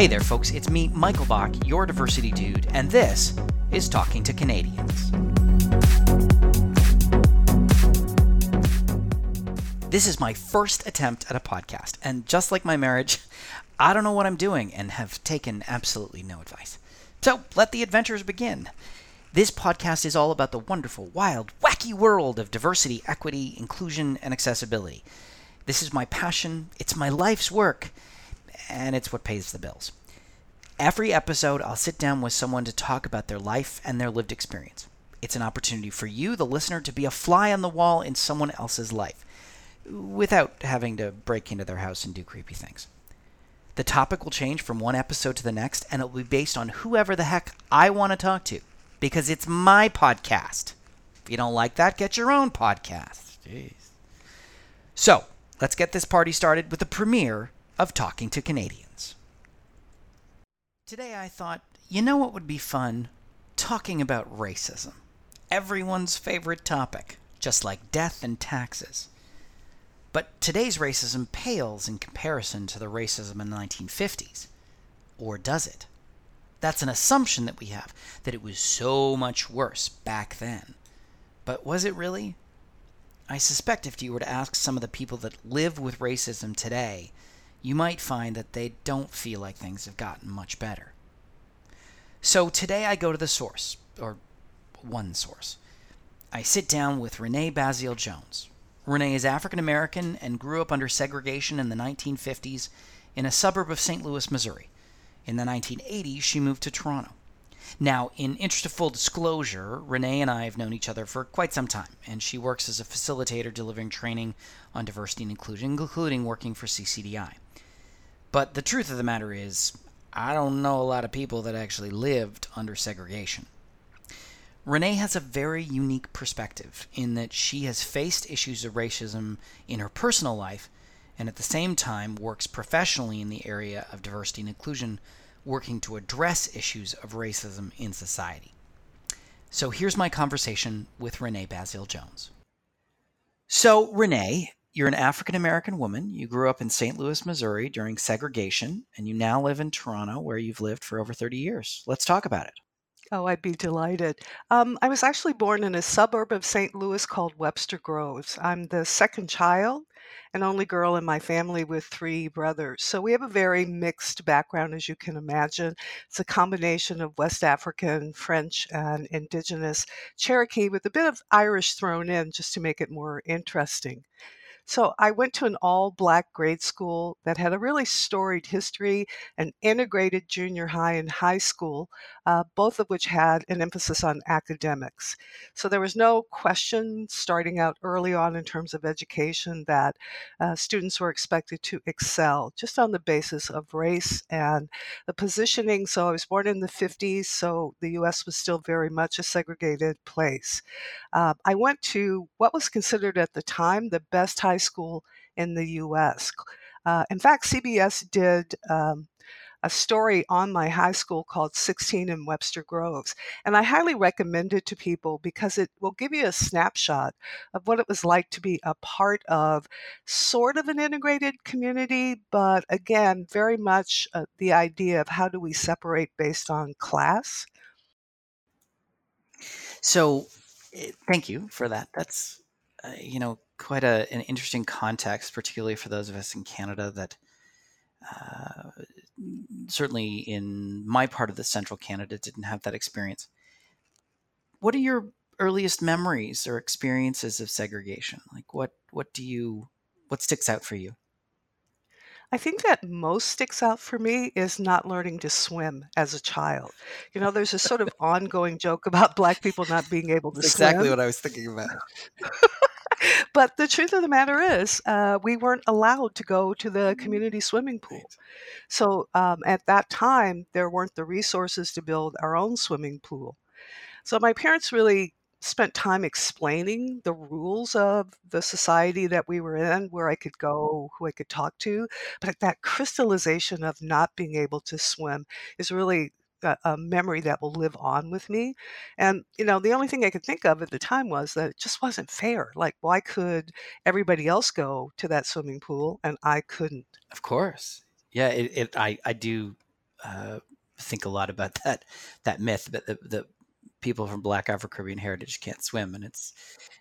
Hey there, folks, it's me, Michael Bach, your diversity dude, and this is Talking to Canadians. This is my first attempt at a podcast, and just like my marriage, I don't know what I'm doing and have taken absolutely no advice. So let the adventures begin. This podcast is all about the wonderful, wild, wacky world of diversity, equity, inclusion, and accessibility. This is my passion, it's my life's work, and it's what pays the bills. Every episode, I'll sit down with someone to talk about their life and their lived experience. It's an opportunity for you, the listener, to be a fly on the wall in someone else's life without having to break into their house and do creepy things. The topic will change from one episode to the next, and it will be based on whoever the heck I want to talk to because it's my podcast. If you don't like that, get your own podcast. Jeez. So, let's get this party started with the premiere of Talking to Canadians. Today I thought, you know what would be fun? Talking about racism. Everyone's favorite topic, just like death and taxes. But today's racism pales in comparison to the racism in the 1950s. Or does it? That's an assumption that we have, that it was so much worse back then. But was it really? I suspect if you were to ask some of the people that live with racism today, you might find that they don't feel like things have gotten much better. So today I go to the source, or one source. I sit down with Renee Bazile Jones. Renee is African American and grew up under segregation in the 1950s in a suburb of St. Louis, Missouri. In the 1980s, she moved to Toronto. Now, in interest of full disclosure, Renee and I have known each other for quite some time, and she works as a facilitator delivering training on diversity and inclusion, including working for CCDI. But the truth of the matter is, I don't know a lot of people that actually lived under segregation. Renee has a very unique perspective in that she has faced issues of racism in her personal life and at the same time works professionally in the area of diversity and inclusion, working to address issues of racism in society. So here's my conversation with Renee Bazile Jones. So, Renee, you're an African American woman. You grew up in St. Louis, Missouri during segregation, and you now live in Toronto, where you've lived for over 30 years. Let's talk about it. Oh, I'd be delighted. Um, I was actually born in a suburb of St. Louis called Webster Groves. I'm the second child and only girl in my family with three brothers. So we have a very mixed background, as you can imagine. It's a combination of West African, French, and indigenous Cherokee with a bit of Irish thrown in just to make it more interesting. So I went to an all black grade school that had a really storied history, an integrated junior high and high school, uh, both of which had an emphasis on academics. So there was no question starting out early on in terms of education that uh, students were expected to excel just on the basis of race and the positioning. So I was born in the 50s, so the US was still very much a segregated place. Uh, I went to what was considered at the time the best high school in the US. Uh, in fact, CBS did um, a story on my high school called 16 in Webster Groves. And I highly recommend it to people because it will give you a snapshot of what it was like to be a part of sort of an integrated community, but again, very much uh, the idea of how do we separate based on class. So, eh, thank you for that. That's, uh, you know, quite a, an interesting context, particularly for those of us in Canada that uh, certainly in my part of the central Canada didn't have that experience. What are your earliest memories or experiences of segregation? Like what what do you what sticks out for you? I think that most sticks out for me is not learning to swim as a child. You know, there's a sort of ongoing joke about black people not being able to That's swim. exactly what I was thinking about. but the truth of the matter is, uh, we weren't allowed to go to the community swimming pool. So um, at that time, there weren't the resources to build our own swimming pool. So my parents really spent time explaining the rules of the society that we were in, where I could go, who I could talk to. But that crystallization of not being able to swim is really a, a memory that will live on with me. And, you know, the only thing I could think of at the time was that it just wasn't fair. Like, why could everybody else go to that swimming pool and I couldn't? Of course. Yeah, it, it I, I do uh, think a lot about that that myth but the, the people from Black Afro Caribbean heritage can't swim, and it's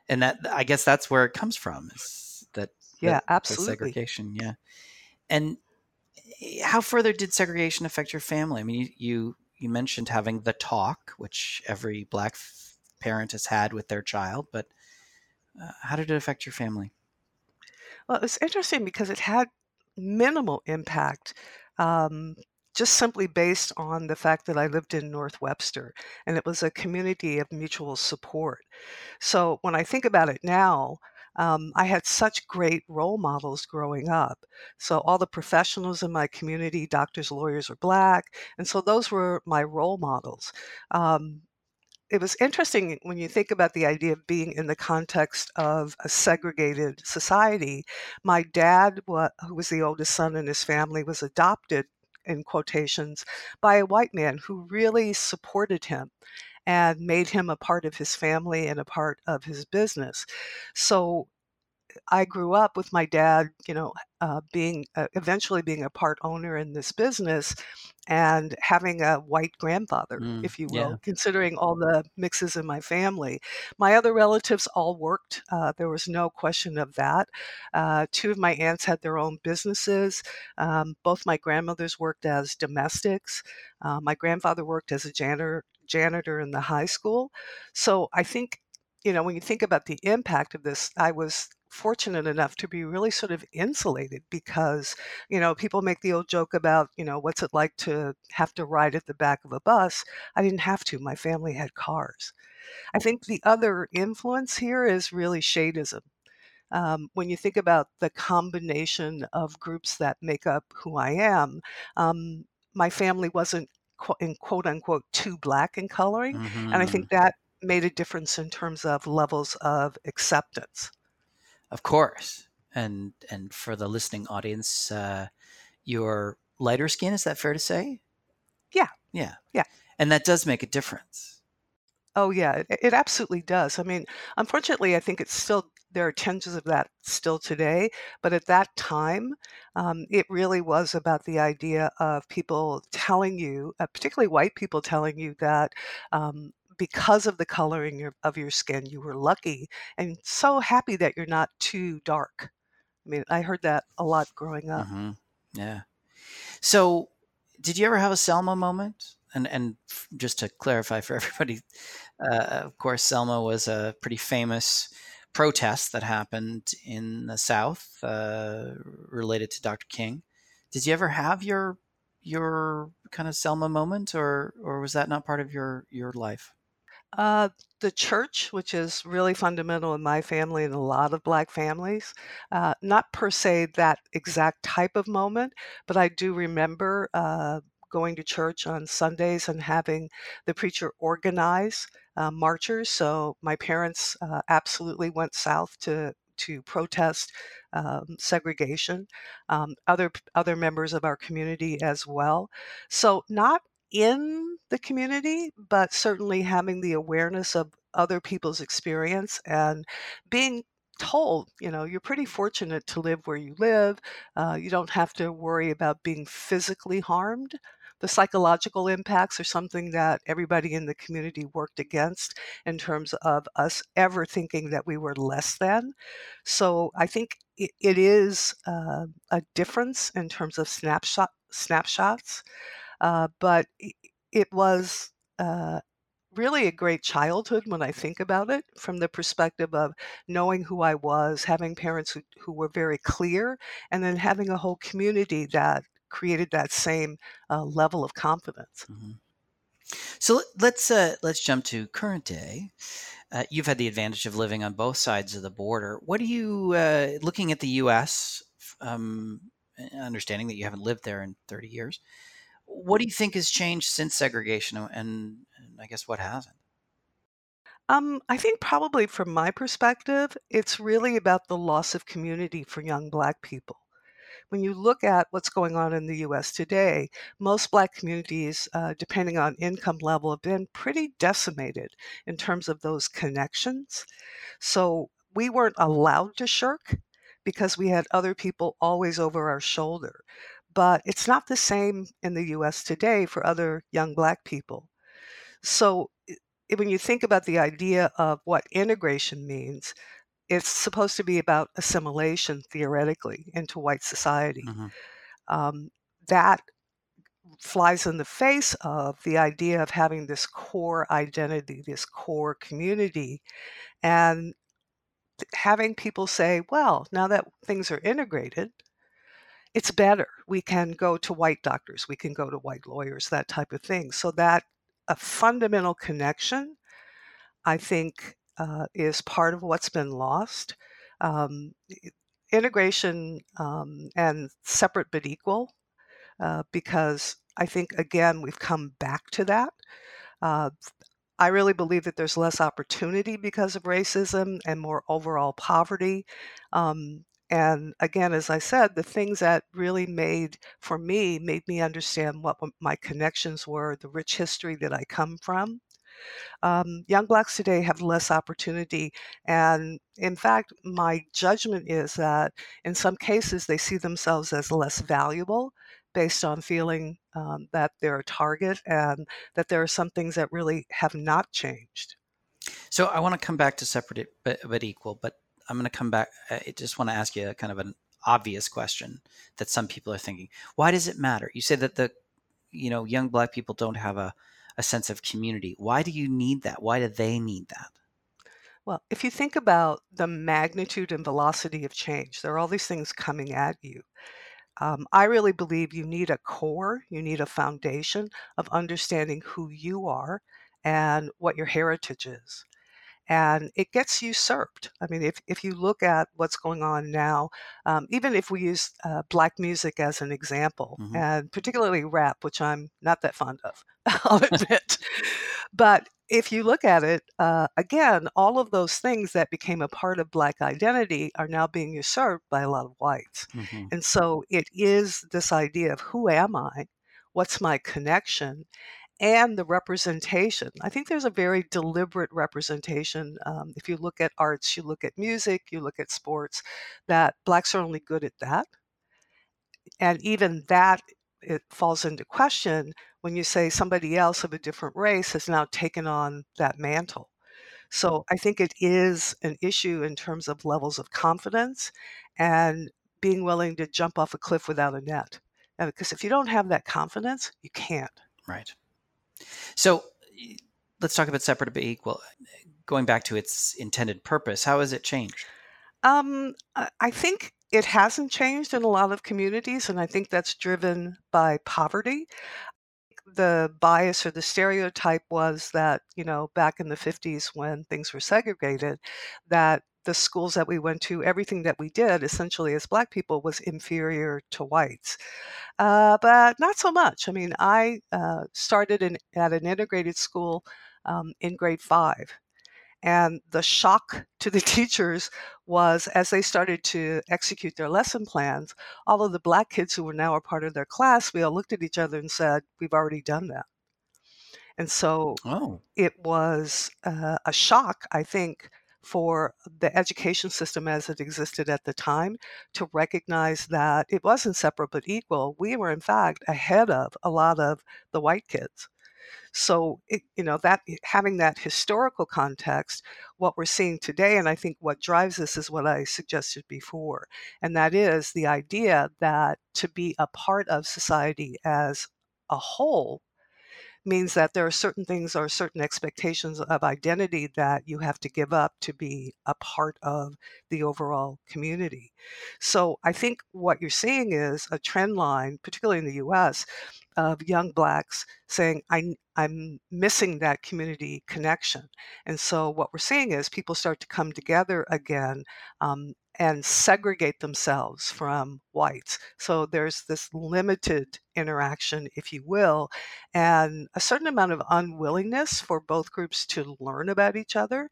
and that I guess that's where it comes from. Is that yeah, that, absolutely. segregation? Yeah, and eh, how further did segregation affect your family? I mean, you you, you mentioned having the talk, which every Black f- parent has had with their child, but uh, how did it affect your family? Well, it's interesting because it had minimal impact. Um, just simply based on the fact that I lived in North Webster and it was a community of mutual support. So when I think about it now, um, I had such great role models growing up. So all the professionals in my community, doctors, lawyers, are black, and so those were my role models. Um, it was interesting when you think about the idea of being in the context of a segregated society. My dad, who was the oldest son in his family, was adopted in quotations by a white man who really supported him and made him a part of his family and a part of his business. So I grew up with my dad, you know, uh, being uh, eventually being a part owner in this business and having a white grandfather, Mm, if you yeah. will, considering all the mixes in my family. My other relatives all worked. Uh, there was no question of that. Uh, two of my aunts had their own businesses. Um, both my grandmothers worked as domestics. Uh, my grandfather worked as a janitor janitor in the high school. So I think, you know, when you think about the impact of this, I was fortunate enough to be really sort of insulated because, you know, people make the old joke about, you know, what's it like to have to ride at the back of a bus? I didn't have to. My family had cars. I think the other influence here is really shadism. Um, when you think about the combination of groups that make up who I am, um, my family wasn't in quote unquote too black in coloring. And I think that made a difference in terms of levels of acceptance. Of course. And and for the listening audience, uh, your lighter skin, is that fair to say? Yeah. Yeah. Yeah. And that does make a difference. Oh, yeah, it, it absolutely does. I mean, unfortunately, I think it's still, there are tinges of that still today. But at that time, um, it really was about the idea of people telling you, uh, particularly white people telling you that um, because of the coloring of your skin, you were lucky and so happy that you're not too dark. I mean, I heard that a lot growing up. hmm Yeah. So, did you ever have a Selma moment? And and just to clarify for everybody, uh, of course, Selma was a pretty famous protest that happened in the South uh, related to Dr. King. Did you ever have your your kind of Selma moment, or or was that not part of your your life? Uh, the church, which is really fundamental in my family and a lot of Black families, uh, not per se that exact type of moment, but I do remember uh, going to church on Sundays and having the preacher organize uh, marchers. So my parents uh, absolutely went south to to protest um, segregation. Um, other other members of our community as well. So not in the community, but certainly having the awareness of other people's experience and being told, you know, you're pretty fortunate to live where you live. Uh, you don't have to worry about being physically harmed. The psychological impacts are something that everybody in the community worked against in terms of us ever thinking that we were less than. So I think it, it is uh, a difference in terms of snapshot snapshots but it was uh, really a great childhood when I think about it from the perspective of knowing who I was, having parents who, who were very clear, and then having a whole community that created that same uh, level of confidence. hmm So let- let's uh, let's jump to current day. Uh, you've had the advantage of living on both sides of the border. What do you uh, looking at the U.S. Um, understanding that you haven't lived there in 30 years? What do you think has changed since segregation, and, and I guess what hasn't? Um, I think probably from my perspective, it's really about the loss of community for young Black people. When you look at what's going on in the US today, most Black communities, uh, depending on income level, have been pretty decimated in terms of those connections. So we weren't allowed to shirk because we had other people always over our shoulder. But it's not the same in the US today for other young Black people. So when you think about the idea of what integration means, it's supposed to be about assimilation theoretically into white society. Mm-hmm. Um, that flies in the face of the idea of having this core identity, this core community, and having people say, well, now that things are integrated, it's better. We can go to white doctors, we can go to white lawyers, that type of thing. So that a fundamental connection, I think, uh, is part of what's been lost. Um, integration um, and separate but equal, uh, because I think, again, we've come back to that. Uh, I really believe that there's less opportunity because of racism and more overall poverty. Um, and again, as I said, the things that really made, for me, made me understand what my connections were, the rich history that I come from. Um, young blacks today have less opportunity. And in fact, my judgment is that in some cases they see themselves as less valuable based on feeling um, that they're a target and that there are some things that really have not changed. So I want to come back to separate but, but equal, but I'm going to come back. I just want to ask you a kind of an obvious question that some people are thinking. Why does it matter? You say that the you know young black people don't have a, a sense of community. Why do you need that? Why do they need that? Well, if you think about the magnitude and velocity of change, there are all these things coming at you. Um, I really believe you need a core, you need a foundation of understanding who you are and what your heritage is. And it gets usurped. I mean, if, if you look at what's going on now, um, even if we use uh, black music as an example, mm-hmm. and particularly rap, which I'm not that fond of, I'll admit. but if you look at it, uh, again, all of those things that became a part of Black identity are now being usurped by a lot of whites. Mm-hmm. And so it is this idea of who am I? What's my connection? And the representation. I think there's a very deliberate representation. Um, if you look at arts, you look at music, you look at sports, that Blacks are only good at that. And even that it falls into question when you say somebody else of a different race has now taken on that mantle. So I think it is an issue in terms of levels of confidence and being willing to jump off a cliff without a net. Because if you don't have that confidence, you can't. Right. So let's talk about separate but equal. Going back to its intended purpose, how has it changed? Um, I think it hasn't changed in a lot of communities, and I think that's driven by poverty. The bias or the stereotype was that, you know, back in the 50s when things were segregated, that the schools that we went to, everything that we did essentially as Black people was inferior to whites. Uh, but not so much. I mean, I uh, started in, at an integrated school um, in grade five. And the shock to the teachers was as they started to execute their lesson plans, all of the black kids who were now a part of their class, we all looked at each other and said, We've already done that. And so oh. it was uh, a shock, I think, for the education system as it existed at the time to recognize that it wasn't separate but equal. We were, in fact, ahead of a lot of the white kids. So, it, you know, that having that historical context, what we're seeing today, and I think what drives this is what I suggested before, and that is the idea that to be a part of society as a whole means that there are certain things or certain expectations of identity that you have to give up to be a part of the overall community. So I think what you're seeing is a trend line, particularly in the US, of young blacks saying, I, I'm missing that community connection. And so what we're seeing is people start to come together again um, and segregate themselves from whites. So there's this limited interaction, if you will, and a certain amount of unwillingness for both groups to learn about each other.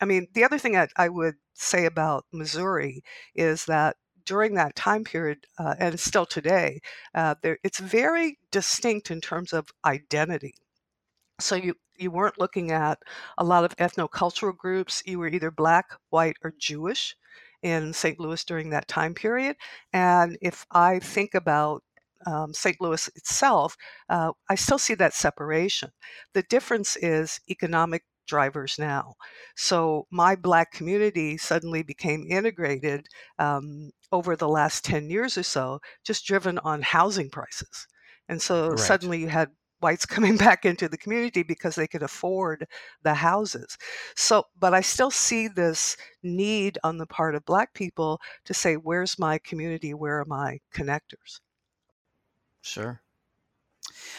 I mean, the other thing I, I would say about Missouri is that during that time period, uh, and still today, uh, there, it's very distinct in terms of identity. So you you weren't looking at a lot of ethnocultural groups. You were either black, white, or Jewish in St. Louis during that time period. And if I think about um, St. Louis itself, uh, I still see that separation. The difference is economic drivers now. So my Black community suddenly became integrated um, over the last 10 years or so, just driven on housing prices. And so Right. suddenly you had whites coming back into the community because they could afford the houses. So, but I still see this need on the part of Black people to say, where's my community? Where are my connectors? Sure.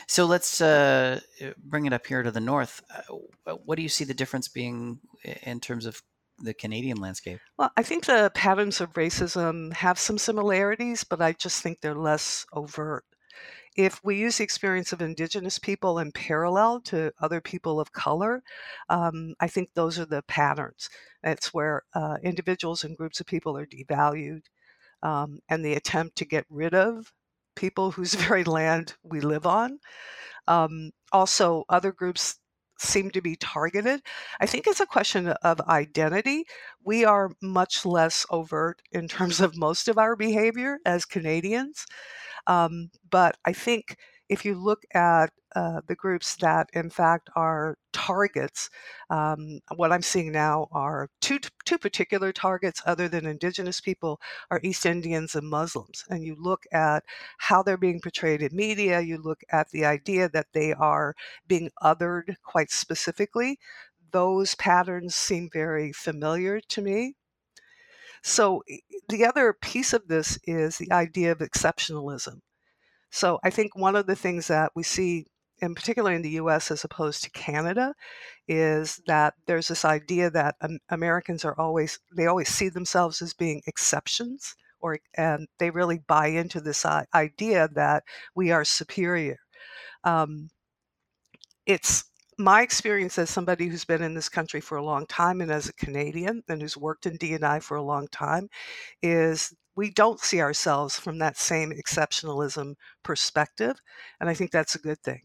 So let's uh, bring it up here to the north. Uh, what do you see the difference being in terms of the Canadian landscape? Well, I think the patterns of racism have some similarities, but I just think they're less overt. If we use the experience of Indigenous people in parallel to other people of color, um, I think those are the patterns. It's where uh, individuals and groups of people are devalued, um, and the attempt to get rid of people whose very land we live on. Um, also, other groups seem to be targeted. I think it's a question of identity. We are much less overt in terms of most of our behavior as Canadians. Um, but I think if you look at uh, the groups that, in fact, are targets, um, what I'm seeing now are two two particular targets, other than Indigenous people, are East Indians and Muslims. And you look at how they're being portrayed in media. You look at the idea that they are being othered quite specifically. Those patterns seem very familiar to me. So the other piece of this is the idea of exceptionalism. So I think one of the things that we see, in particular in the US as opposed to Canada, is that there's this idea that um, Americans are always, they always see themselves as being exceptions, or and they really buy into this idea that we are superior. Um, it's my experience as somebody who's been in this country for a long time and as a Canadian and who's worked in DNI for a long time is we don't see ourselves from that same exceptionalism perspective. And I think that's a good thing.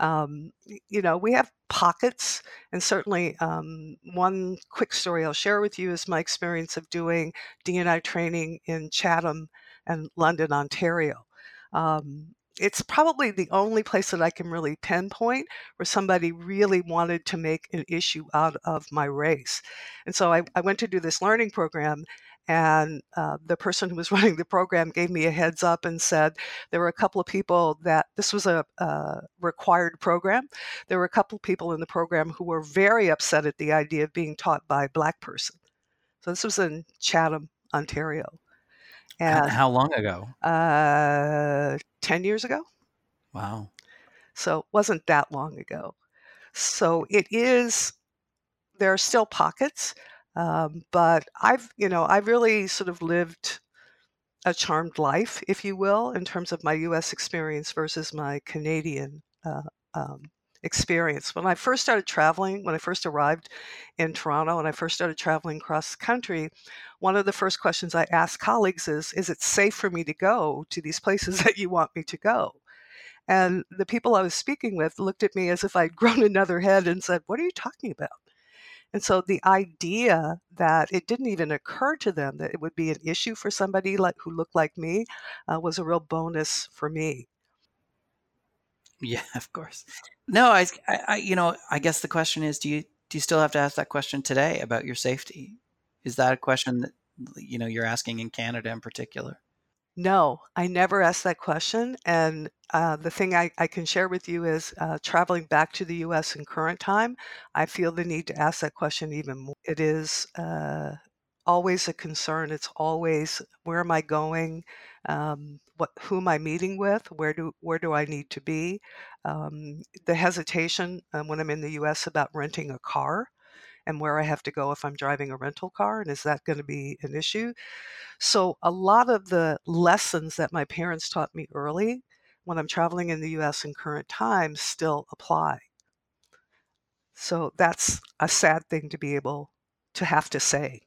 Um, you know, we have pockets, and certainly um, one quick story I'll share with you is my experience of doing DNI training in Chatham and London, Ontario. Um, it's probably the only place that I can really pinpoint where somebody really wanted to make an issue out of my race. And so I, I went to do this learning program, and uh, the person who was running the program gave me a heads up and said there were a couple of people that this was a, a required program. There were a couple of people in the program who were very upset at the idea of being taught by a black person. So this was in Chatham, Ontario. And how long ago? Uh, 10 years ago. Wow. So it wasn't that long ago. So it is, there are still pockets, um, but I've, you know, I've really sort of lived a charmed life, if you will, in terms of my US experience versus my Canadian uh, um, experience. When I first started traveling, when I first arrived in Toronto and I first started traveling across the country, one of the first questions I ask colleagues is Is it safe for me to go to these places that you want me to go? And the people I was speaking with looked at me as if I'd grown another head and said, What are you talking about? And so the idea that it didn't even occur to them that it would be an issue for somebody like who looked like me uh, was a real bonus for me. Yeah, of course. No, I, I, you know, I guess the question is, do you do you still have to ask that question today about your safety? Is that a question that you know you're asking in Canada in particular? No, I never asked that question. And uh, the thing I, I can share with you is uh, traveling back to the US in current time, I feel the need to ask that question even more. It is uh, always a concern. It's always where am I going? Um, what who am I meeting with? Where do where do I need to be? Um, the hesitation um, when I'm in the U.S. about renting a car and where I have to go if I'm driving a rental car, and is that going to be an issue? So a lot of the lessons that my parents taught me early when I'm traveling in the U.S. in current times still apply. So that's a sad thing to be able to have to say.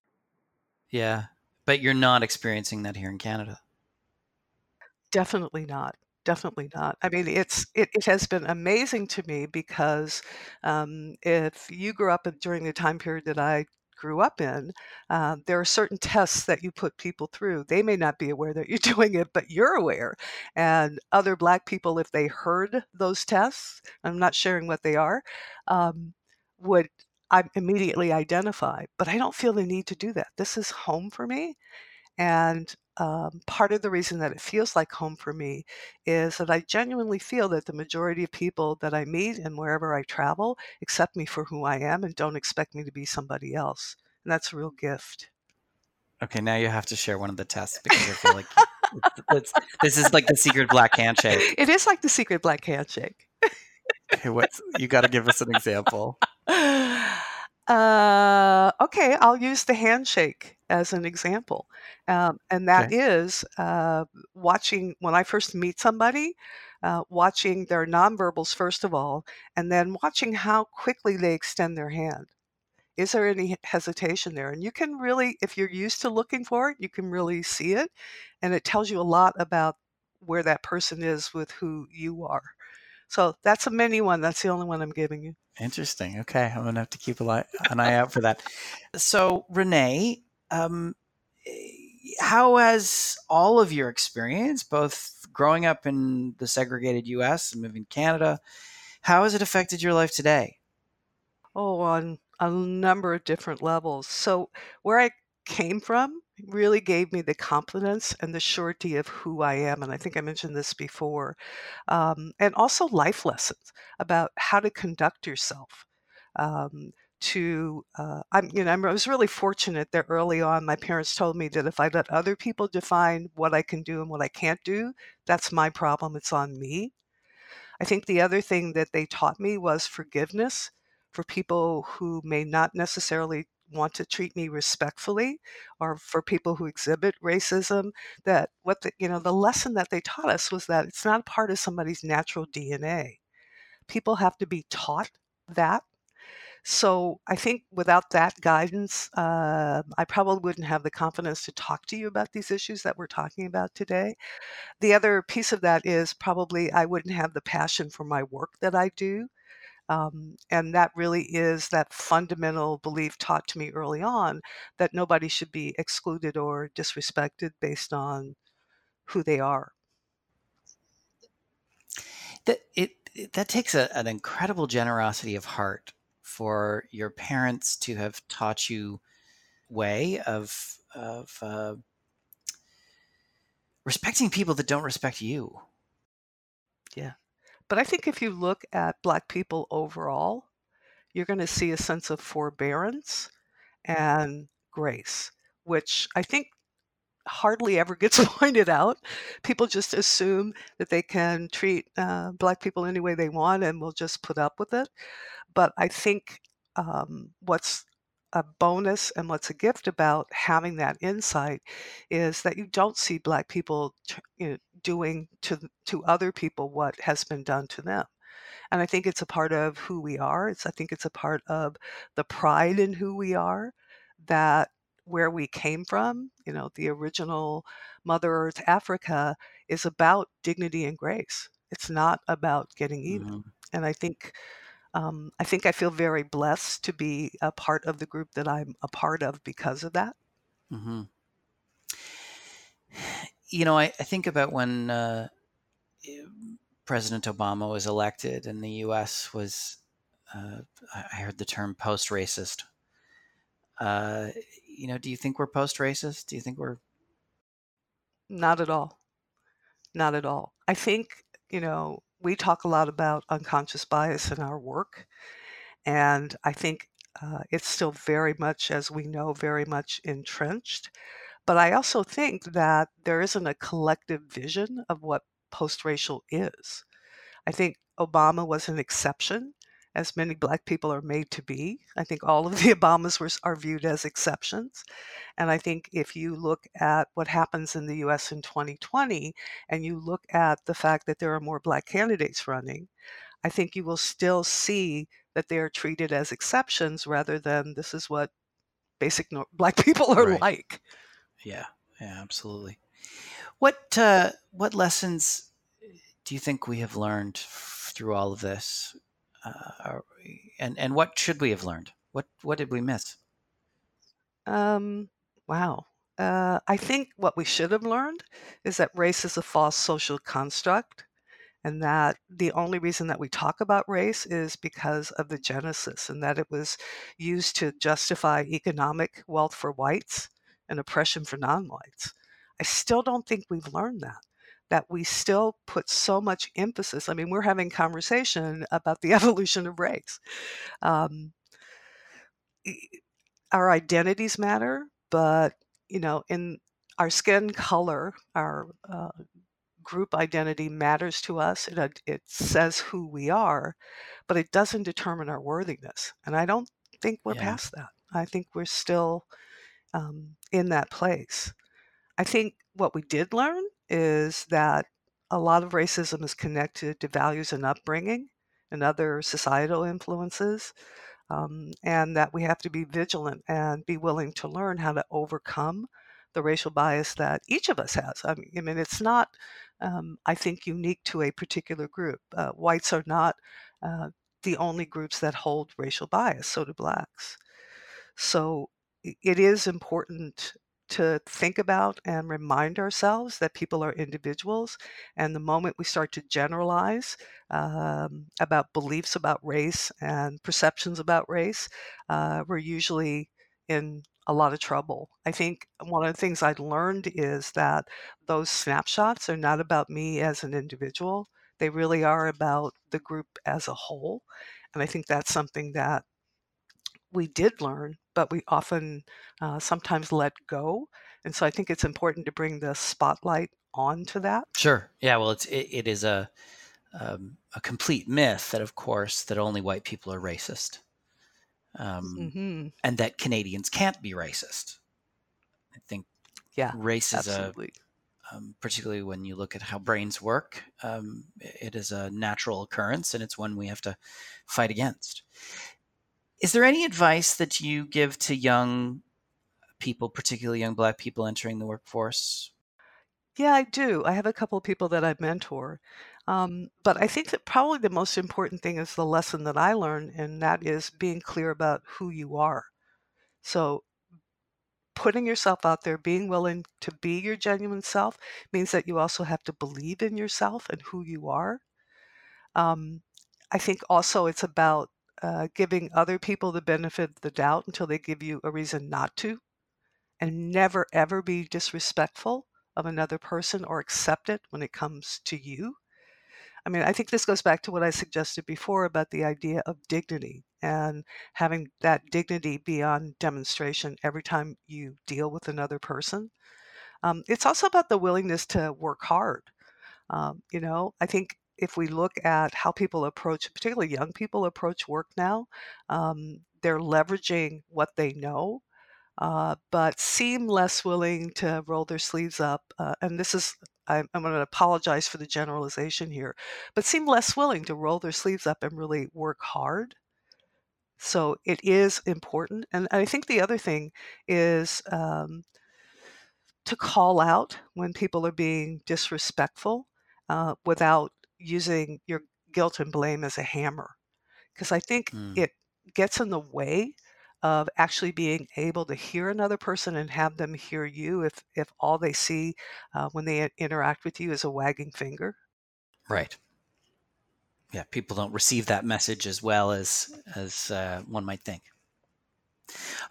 Yeah, but you're not experiencing that here in Canada. Definitely not. Definitely not. I mean, it's it, it has been amazing to me because um, if you grew up during the time period that I grew up in, uh, there are certain tests that you put people through. They may not be aware that you're doing it, but you're aware. And other Black people, if they heard those tests, I'm not sharing what they are, um, would I immediately identify. But I don't feel the need to do that. This is home for me. And um, part of the reason that it feels like home for me is that I genuinely feel that the majority of people that I meet and wherever I travel accept me for who I am and don't expect me to be somebody else. And that's a real gift. Okay, now you have to share one of the tests because I feel like it's, it's, this is like the secret black handshake. It is like the secret black handshake. Okay, what's you got to give us an example? Uh, okay, I'll use the handshake as an example. Um, and that Okay. is uh, watching when I first meet somebody, uh, watching their nonverbals, first of all, and then watching how quickly they extend their hand. Is there any hesitation there? And you can really, if you're used to looking for it, you can really see it. And it tells you a lot about where that person is with who you are. So that's a mini one. That's the only one I'm giving you. Interesting. Okay, I'm gonna have to keep an eye out for that. So, Renee, um, eh, how has all of your experience, both growing up in the segregated U.S. and moving to Canada, how has it affected your life today? Oh, on a number of different levels. So, where I came from really gave me the confidence and the surety of who I am. And I think I mentioned this before. Um, and also life lessons about how to conduct yourself. Um, to uh, I'm you know I was really fortunate that early on my parents told me that if I let other people define what I can do and what I can't do, that's my problem. It's on me. I think the other thing that they taught me was forgiveness for people who may not necessarily want to treat me respectfully or for people who exhibit racism that what the you know the lesson that they taught us was that it's not part of somebody's natural DNA. People have to be taught that. So I think without that guidance, uh, I probably wouldn't have the confidence to talk to you about these issues that we're talking about today. The other piece of that is probably I wouldn't have the passion for my work that I do. Um, and that really is that fundamental belief taught to me early on that nobody should be excluded or disrespected based on who they are. That it, it that takes a, an incredible generosity of heart for your parents to have taught you way of of uh, respecting people that don't respect you. But I think if you look at Black people overall, you're going to see a sense of forbearance and grace, which I think hardly ever gets pointed out. People just assume that they can treat uh, Black people any way they want and will just put up with it. But I think um, what's a bonus and what's a gift about having that insight is that you don't see Black people you know, doing to to other people what has been done to them. And I think it's a part of who we are. It's I think it's a part of the pride in who we are that where we came from, you know, the original Mother Earth Africa is about dignity and grace. It's not about getting even. Mhm. And I think um, I think I feel very blessed to be a part of the group that I'm a part of because of that. hmm You know, I, I think about when uh, President Obama was elected and the U.S. was, uh, I heard the term post-racist. Uh, you know, do you think we're post-racist? Do you think we're Not at all. Not at all. I think, you know, we talk a lot about unconscious bias in our work. And I think uh, it's still very much, as we know, very much entrenched. But I also think that there isn't a collective vision of what post racial is. I think Obama was an exception, as many Black people are made to be. I think all of the Obamas were, are viewed as exceptions. And I think if you look at what happens in the US in 2020 and you look at the fact that there are more Black candidates running, I think you will still see that they are treated as exceptions rather than this is what basic nor- Black people are Right. like. Yeah, yeah, absolutely. What uh, what lessons do you think we have learned through all of this, uh, and and what should we have learned? What what did we miss? Um, wow. Uh, I think what we should have learned is that race is a false social construct and that the only reason that we talk about race is because of the genesis and that it was used to justify economic wealth for whites and oppression for non-whites. I still don't think we've learned that that we still put so much emphasis. I mean, we're having conversation about the evolution of race. Um, our identities matter, but you know, in our skin color, our uh, group identity matters to us. It, it says who we are, but it doesn't determine our worthiness. And I don't think we're yeah. past that. I think we're still um, in that place. I think what we did learn is that a lot of racism is connected to values and upbringing and other societal influences, um, and that we have to be vigilant and be willing to learn how to overcome the racial bias that each of us has. I mean, I mean it's not, um, I think, unique to a particular group. Uh, whites are not uh, the only groups that hold racial bias, so do blacks. So it is important to think about and remind ourselves that people are individuals. And the moment we start to generalize um, about beliefs about race and perceptions about race, uh, we're usually in a lot of trouble. I think one of the things I learned is that those snapshots are not about me as an individual, they really are about the group as a whole. And I think that's something that we did learn, but we often uh, sometimes let go. And so I think it's important to bring the spotlight onto that. Sure. Yeah. Well, it's it, it is a um, a complete myth that, of course, that only white people are racist, um, mm-hmm. and that Canadians can't be racist. I think yeah, race is absolutely. a um, particularly when you look at how brains work, um, it is a natural occurrence, and it's one we have to fight against. Is there any advice that you give to young people, particularly young Black people entering the workforce? Yeah, I do. I have a couple of people that I mentor. Um, but I think that probably the most important thing is the lesson that I learned, and that is being clear about who you are. So, putting yourself out there, being willing to be your genuine self, means that you also have to believe in yourself and who you are. Um, I think also it's about uh, giving other people the benefit of the doubt until they give you a reason not to, and never ever be disrespectful of another person or accept it when it comes to you. I mean, I think this goes back to what I suggested before about the idea of dignity and having that dignity beyond demonstration every time you deal with another person. Um, it's also about the willingness to work hard. Um, you know, I think if we look at how people approach, particularly young people approach work now, um, they're leveraging what they know, uh, but seem less willing to roll their sleeves up. Uh, and this is, I'm, I'm going to apologize for the generalization here, but seem less willing to roll their sleeves up and really work hard. So it is important. And I think the other thing is um, to call out when people are being disrespectful uh, without using your guilt and blame as a hammer because I think mm. it gets in the way of actually being able to hear another person and have them hear you if if all they see uh, when they interact with you is a wagging finger. Right. Yeah people don't receive that message as well as as uh, one might think.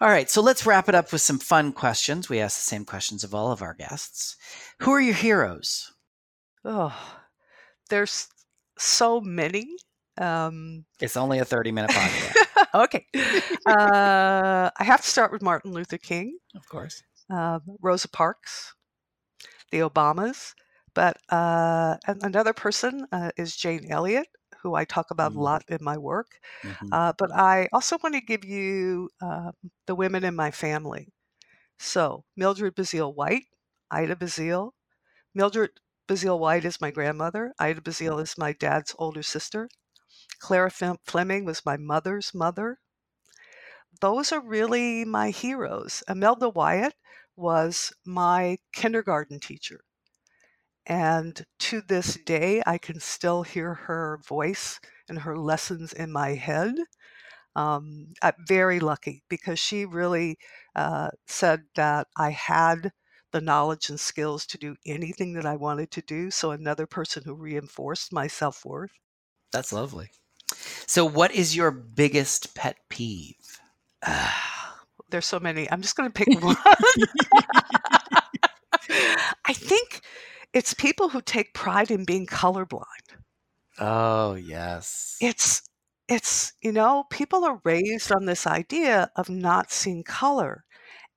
All right so let's wrap it up with some fun questions. We ask the same questions of all of our guests. Who are your heroes? Oh there's so many. Um, it's only a 30 minute podcast. okay. Uh, I have to start with Martin Luther King. Of course. Uh, Rosa Parks, the Obamas. But uh, another person uh, is Jane Elliott, who I talk about mm-hmm. a lot in my work. Mm-hmm. Uh, but I also want to give you um, the women in my family. So Mildred Bazile White, Ida Bazile, Mildred Bazile White is my grandmother. Ida Bazile is my dad's older sister. Clara Fleming was my mother's mother. Those are really my heroes. Imelda Wyatt was my kindergarten teacher. And to this day, I can still hear her voice and her lessons in my head. Um, I'm very lucky because she really uh, said that I had the knowledge and skills to do anything that I wanted to do. So another person who reinforced my self worth. That's lovely. So, what is your biggest pet peeve? There's so many. I'm just going to pick one. I think it's people who take pride in being colorblind. Oh, yes. It's it's you know people are raised on this idea of not seeing color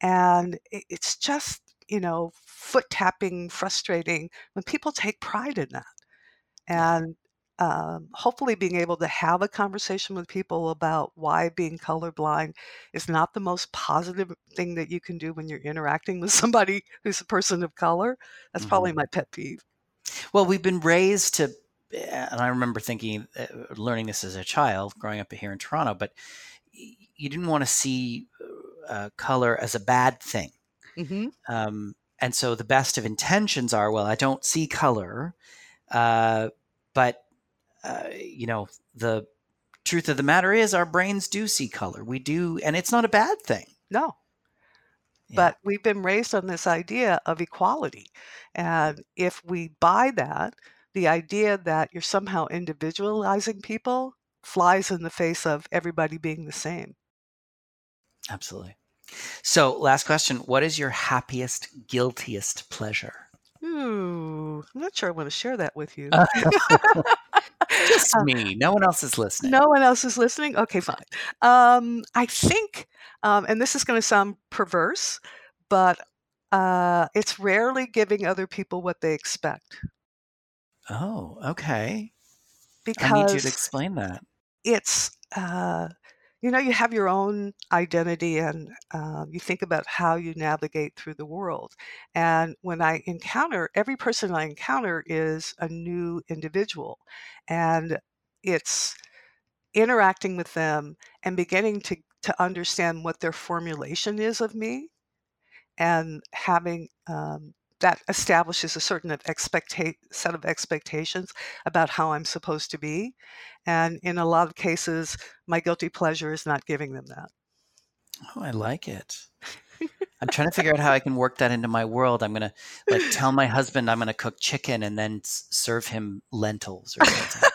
and it's just you know foot tapping frustrating when people take pride in that. And um, hopefully being able to have a conversation with people about why being colorblind is not the most positive thing that you can do when you're interacting with somebody who's a person of color that's mm-hmm. probably my pet peeve. Well we've been raised to and i remember thinking uh, learning this as a child growing up here in toronto but you didn't want to see uh, color as a bad thing mm-hmm. um, and so the best of intentions are well i don't see color uh, but uh, you know, the truth of the matter is our brains do see color. We do, and it's not a bad thing. No. Yeah. But we've been raised on this idea of equality. And if we buy that, the idea that you're somehow individualizing people flies in the face of everybody being the same. Absolutely. So, last question What is your happiest, guiltiest pleasure? Ooh, I'm not sure I want to share that with you. Just uh, me. No one else is listening. No one else is listening? Okay, fine. Um, I think, um, and this is going to sound perverse, but uh, it's rarely giving other people what they expect. Oh, okay. Because I need you to explain that. It's uh, you know, you have your own identity and um, you think about how you navigate through the world. And when I encounter, every person I encounter is a new individual. And it's interacting with them and beginning to, to understand what their formulation is of me and having um, that establishes a certain expecta- set of expectations about how I'm supposed to be. And in a lot of cases, my guilty pleasure is not giving them that. Oh, I like it. I'm trying to figure out how I can work that into my world. I'm to like tell my husband I'm to cook chicken and then serve him lentils or something.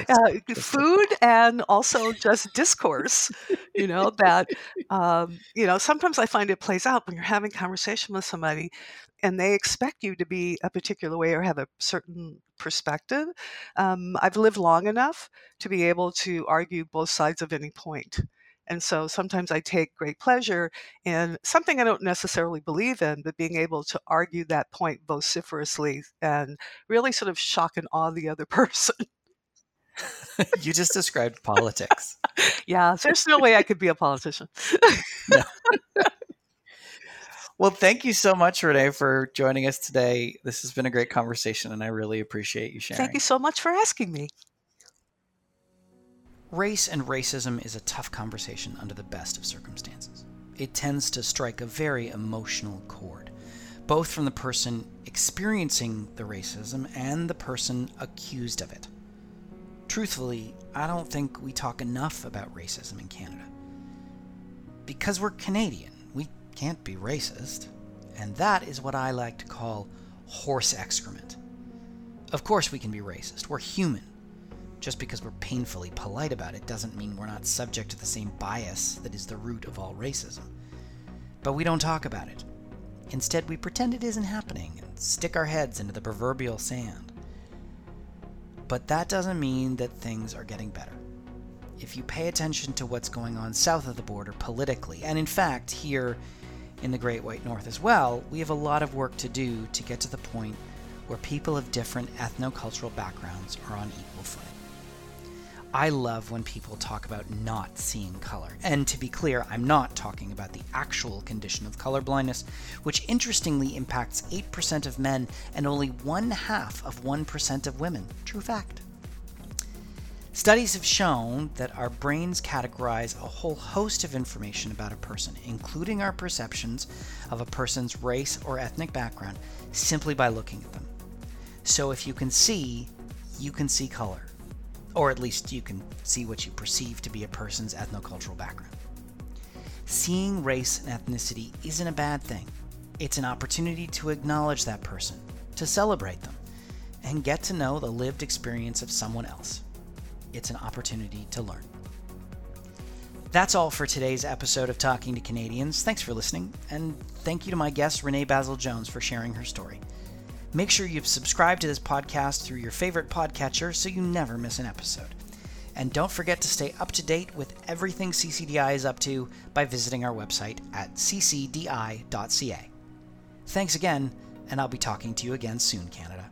uh, food and also just discourse you know that um, you know sometimes i find it plays out when you're having conversation with somebody and they expect you to be a particular way or have a certain perspective. Um, i've lived long enough to be able to argue both sides of any point. And so sometimes I take great pleasure in something I don't necessarily believe in, but being able to argue that point vociferously and really sort of shock and awe the other person. You just described politics. yeah, there's no way I could be a politician. well, thank you so much, Renee, for joining us today. This has been a great conversation, and I really appreciate you sharing. Thank you so much for asking me. Race and racism is a tough conversation under the best of circumstances. It tends to strike a very emotional chord, both from the person experiencing the racism and the person accused of it. Truthfully, I don't think we talk enough about racism in Canada. Because we're Canadian, we can't be racist. And that is what I like to call horse excrement. Of course, we can be racist. We're human. Just because we're painfully polite about it doesn't mean we're not subject to the same bias that is the root of all racism. But we don't talk about it. Instead, we pretend it isn't happening and stick our heads into the proverbial sand. But that doesn't mean that things are getting better. If you pay attention to what's going on south of the border politically, and in fact, here in the Great White North as well, we have a lot of work to do to get to the point where people of different ethno-cultural backgrounds are on equal footing. I love when people talk about not seeing color. And to be clear, I'm not talking about the actual condition of color blindness, which interestingly impacts 8% of men and only one half of 1% of women. True fact. Studies have shown that our brains categorize a whole host of information about a person, including our perceptions of a person's race or ethnic background, simply by looking at them. So if you can see, you can see color Or at least you can see what you perceive to be a person's ethnocultural background. Seeing race and ethnicity isn't a bad thing. It's an opportunity to acknowledge that person, to celebrate them, and get to know the lived experience of someone else. It's an opportunity to learn. That's all for today's episode of Talking to Canadians. Thanks for listening, and thank you to my guest, Renee Basil Jones, for sharing her story. Make sure you've subscribed to this podcast through your favorite podcatcher so you never miss an episode. And don't forget to stay up to date with everything CCDI is up to by visiting our website at ccdi.ca. Thanks again, and I'll be talking to you again soon, Canada.